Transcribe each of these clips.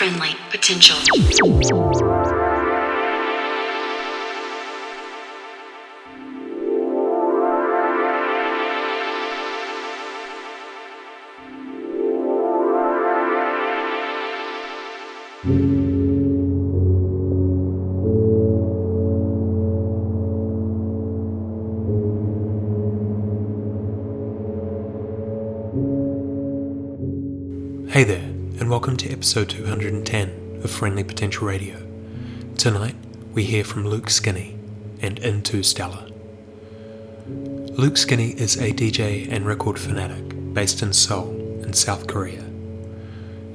friendly potential. Welcome to episode 210 of Friendly Potential Radio. Tonight, we hear from Luke Skinny and Into Stellar. Luke Skinny is a DJ and record fanatic based in Seoul, in South Korea.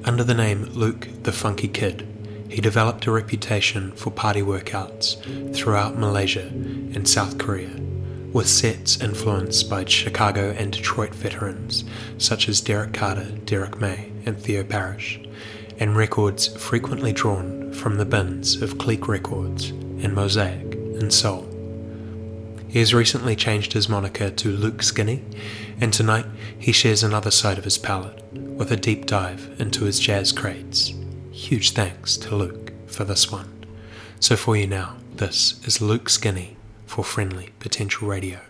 Under the name Luke the Funky Kid, he developed a reputation for party workouts throughout Malaysia and South Korea with sets influenced by Chicago and Detroit veterans such as Derrick Carter, Derrick May, and Theo Parrish, and records frequently drawn from the bins of Clique Records and Mosaic in Seoul. He has recently changed his moniker to Luke Skinny, and tonight he shares another side of his palette with a deep dive into his jazz crates. Huge thanks to Luke for this one. So for you now, this is Luke Skinny for Friendly Potential Radio.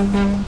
Mm-hmm.